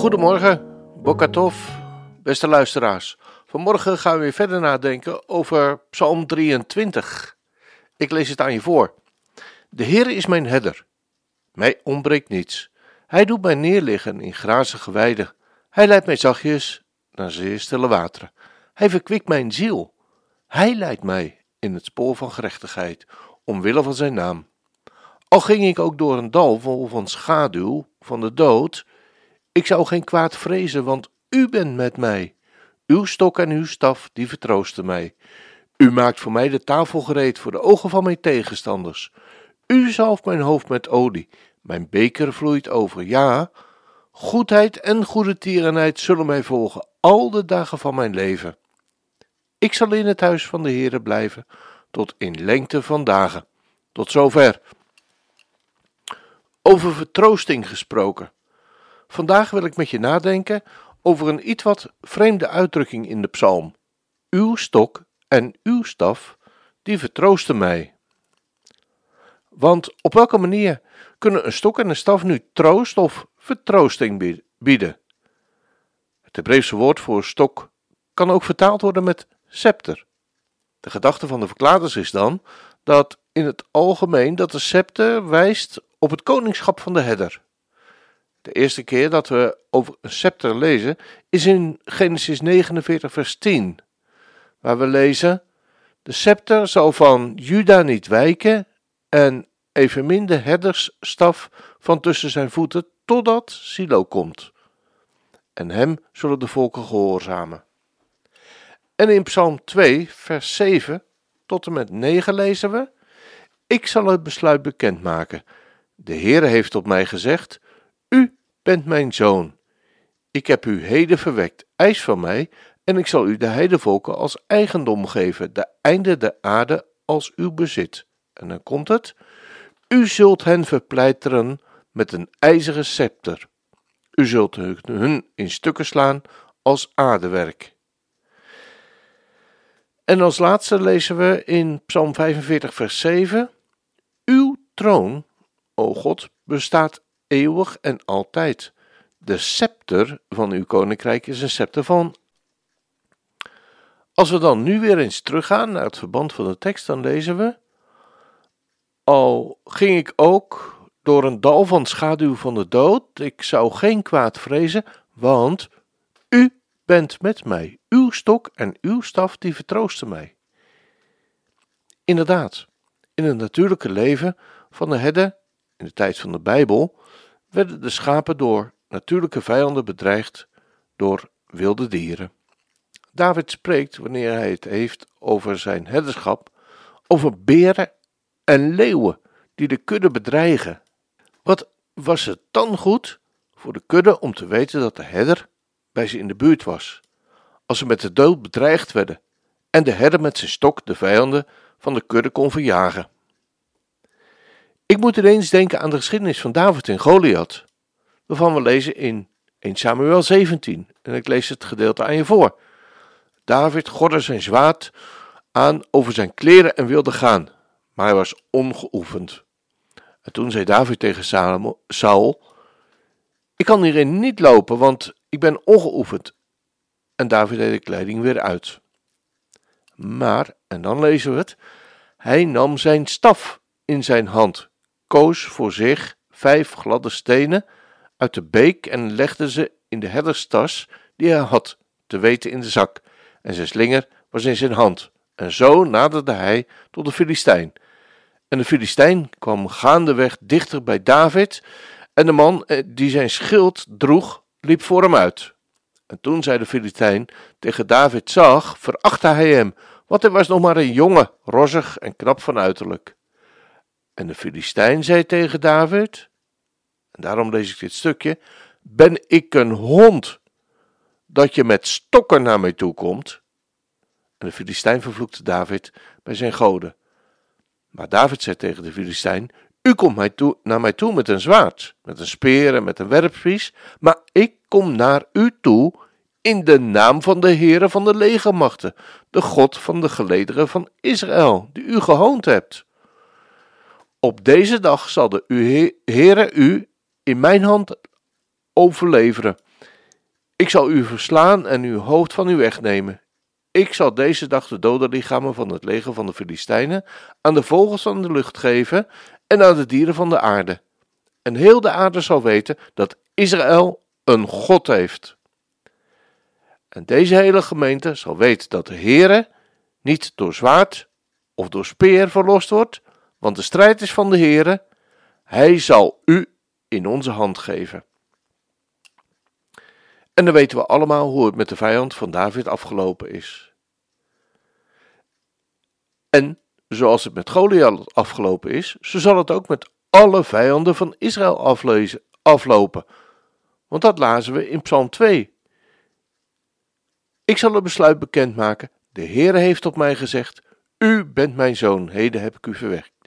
Goedemorgen, Bokatov, beste luisteraars. Vanmorgen gaan we weer verder nadenken over Psalm 23. Ik lees het aan je voor. De Heer is mijn herder. Mij ontbreekt niets. Hij doet mij neerliggen in grazige weiden. Hij leidt mij zachtjes naar zeer stille wateren. Hij verkwikt mijn ziel. Hij leidt mij in het spoor van gerechtigheid, omwille van zijn naam. Al ging ik ook door een dal vol van schaduw van de dood, ik zou geen kwaad vrezen, want u bent met mij. Uw stok en uw staf, die vertroosten mij. U maakt voor mij de tafel gereed voor de ogen van mijn tegenstanders. U zalft mijn hoofd met olie, mijn beker vloeit over. Ja, goedheid en goede tierenheid zullen mij volgen al de dagen van mijn leven. Ik zal in het huis van de Heere blijven tot in lengte van dagen. Tot zover. Over vertroosting gesproken. Vandaag wil ik met je nadenken over een iets wat vreemde uitdrukking in de psalm. Uw stok en uw staf, die vertroosten mij. Want op welke manier kunnen een stok en een staf nu troost of vertroosting bieden? Het Hebreeuwse woord voor stok kan ook vertaald worden met scepter. De gedachte van de verkladers is dan dat in het algemeen dat de scepter wijst op het koningschap van de herder. De eerste keer dat we over een scepter lezen is in Genesis 49, vers 10, waar we lezen: De scepter zal van Juda niet wijken en evenmin de herdersstaf van tussen zijn voeten, totdat Silo komt. En hem zullen de volken gehoorzamen. En in Psalm 2, vers 7 tot en met 9 lezen we: Ik zal het besluit bekendmaken. De Heere heeft tot mij gezegd: bent mijn zoon. Ik heb u heden verwekt, eis van mij, en ik zal u de heidevolken als eigendom geven, de einde der aarde als uw bezit. En dan komt het: U zult hen verpleiteren met een ijzeren scepter. U zult hun in stukken slaan als aardewerk. En als laatste lezen we in Psalm 45, vers 7: Uw troon, o God, bestaat eeuwig en altijd. De scepter van uw koninkrijk is een scepter van. Als we dan nu weer eens teruggaan naar het verband van de tekst, dan lezen we: Al ging ik ook door een dal van schaduw van de dood, ik zou geen kwaad vrezen, want u bent met mij. Uw stok en uw staf die vertroosten mij. Inderdaad, in het natuurlijke leven van de herder in de tijd van de Bijbel werden de schapen door natuurlijke vijanden bedreigd door wilde dieren. David spreekt, wanneer hij het heeft over zijn herderschap, over beren en leeuwen die de kudde bedreigen. Wat was het dan goed voor de kudde om te weten dat de herder bij ze in de buurt was, als ze met de dood bedreigd werden en de herder met zijn stok de vijanden van de kudde kon verjagen. Ik moet ineens denken aan de geschiedenis van David en Goliath, waarvan we lezen in 1 Samuel 17. En ik lees het gedeelte aan je voor. David gordde zijn zwaard aan over zijn kleren en wilde gaan, maar hij was ongeoefend. En toen zei David tegen Saul: Ik kan hierin niet lopen, want ik ben ongeoefend. En David deed de kleding weer uit. Maar, en dan lezen we het, hij nam zijn staf in zijn hand koos voor zich vijf gladde stenen uit de beek en legde ze in de herderstas die hij had, te weten in de zak, en zijn slinger was in zijn hand. En zo naderde hij tot de Filistijn. En de Filistijn kwam gaandeweg dichter bij David, en de man eh, die zijn schild droeg, liep voor hem uit. En toen zei de Filistijn tegen David zag, verachtte hij hem, want hij was nog maar een jongen, rossig en knap van uiterlijk. En de Filistijn zei tegen David, En daarom lees ik dit stukje. Ben ik een hond dat je met stokken naar mij toe komt? En de Filistijn vervloekte David bij zijn goden. Maar David zei tegen de Filistijn: U komt mij toe, naar mij toe met een zwaard, met een speer en met een werpvries, maar ik kom naar u toe in de naam van de Heere van de legermachten, de God van de gelederen van Israël, die u gehoond hebt. Op deze dag zal de Heere u in mijn hand overleveren. Ik zal u verslaan en uw hoofd van u wegnemen. Ik zal deze dag de dode lichamen van het leger van de Filistijnen aan de vogels van de lucht geven en aan de dieren van de aarde. En heel de aarde zal weten dat Israël een God heeft. En deze hele gemeente zal weten dat de Heere niet door zwaard of door speer verlost wordt, want de strijd is van de Heere. Hij zal u in onze hand geven. En dan weten we allemaal hoe het met de vijand van David afgelopen is. En zoals het met Goliath afgelopen is, zo zal het ook met alle vijanden van Israël aflezen, aflopen. Want dat lazen we in Psalm 2. Ik zal het besluit bekendmaken. De Heere heeft op mij gezegd: U bent mijn zoon, heden heb ik u verwekt.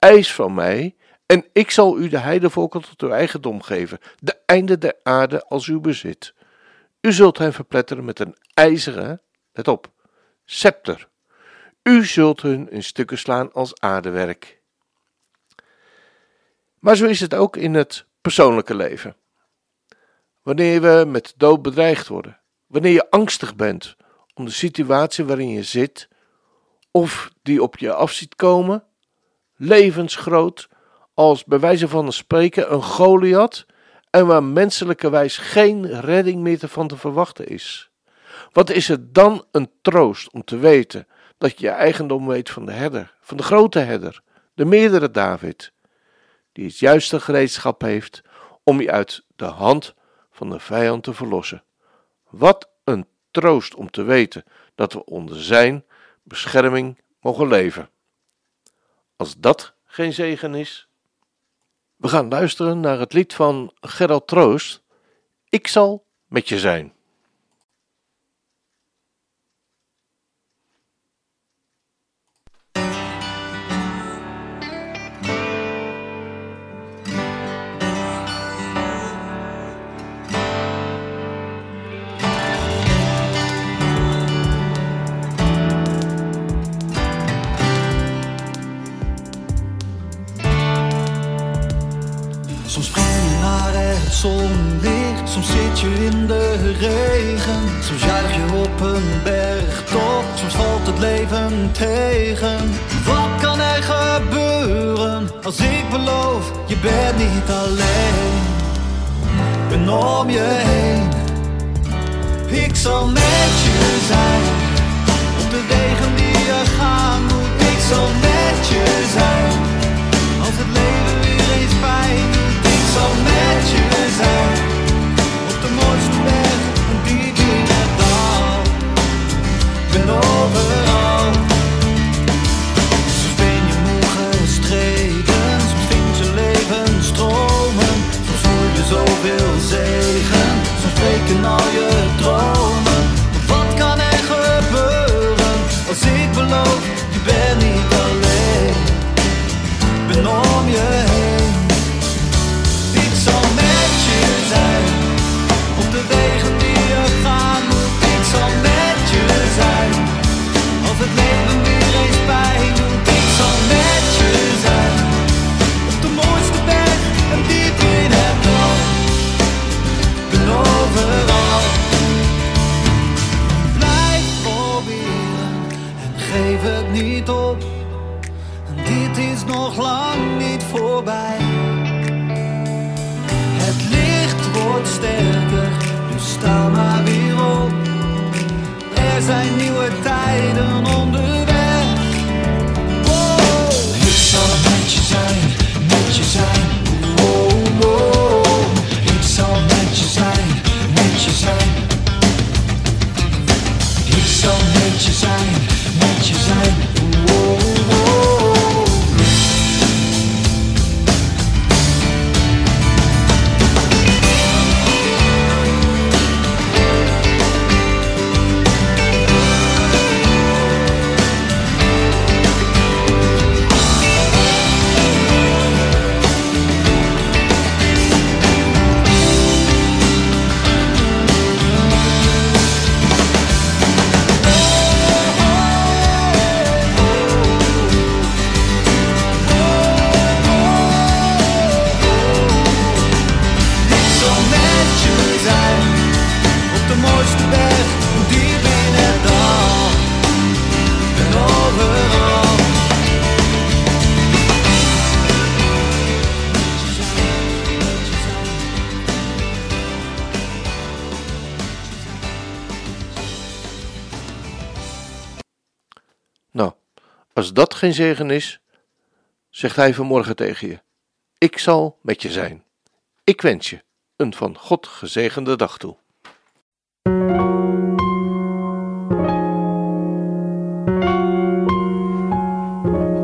Eis van mij, en ik zal u de heidevolken tot uw eigendom geven, de einde der aarde als uw bezit. U zult hen verpletteren met een ijzeren, let op, scepter. U zult hun in stukken slaan als aardewerk. Maar zo is het ook in het persoonlijke leven. Wanneer we met dood bedreigd worden, wanneer je angstig bent om de situatie waarin je zit, of die op je af ziet komen, levensgroot, als bij wijze van spreken een Goliath, en waar menselijkerwijs geen redding meer van te verwachten is. Wat is het dan een troost om te weten dat je je eigendom weet van de herder, van de grote herder, de meerdere David, die het juiste gereedschap heeft om je uit de hand van de vijand te verlossen. Wat een troost om te weten dat we onder zijn bescherming mogen leven. Als dat geen zegen is, we gaan luisteren naar het lied van Gerald Troost. Ik zal met je zijn. Zonlicht, soms zit je in de regen. Soms juich je op een bergtop, soms valt het leven tegen. Wat kan er gebeuren als ik beloof, je bent niet alleen. Ben om je heen, ik zal met je zijn. Op de wegen die je gaan moet, ik zal met zal met nandito, nandito is nog lang. Als dat geen zegen is, zegt hij vanmorgen tegen je: Ik zal met je zijn. Ik wens je een van God gezegende dag toe.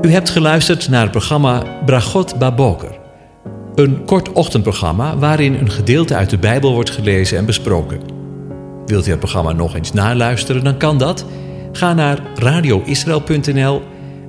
U hebt geluisterd naar het programma Bragot Baboker. Een kort ochtendprogramma waarin een gedeelte uit de Bijbel wordt gelezen en besproken. Wilt u het programma nog eens naluisteren, dan kan dat. Ga naar radioisrael.nl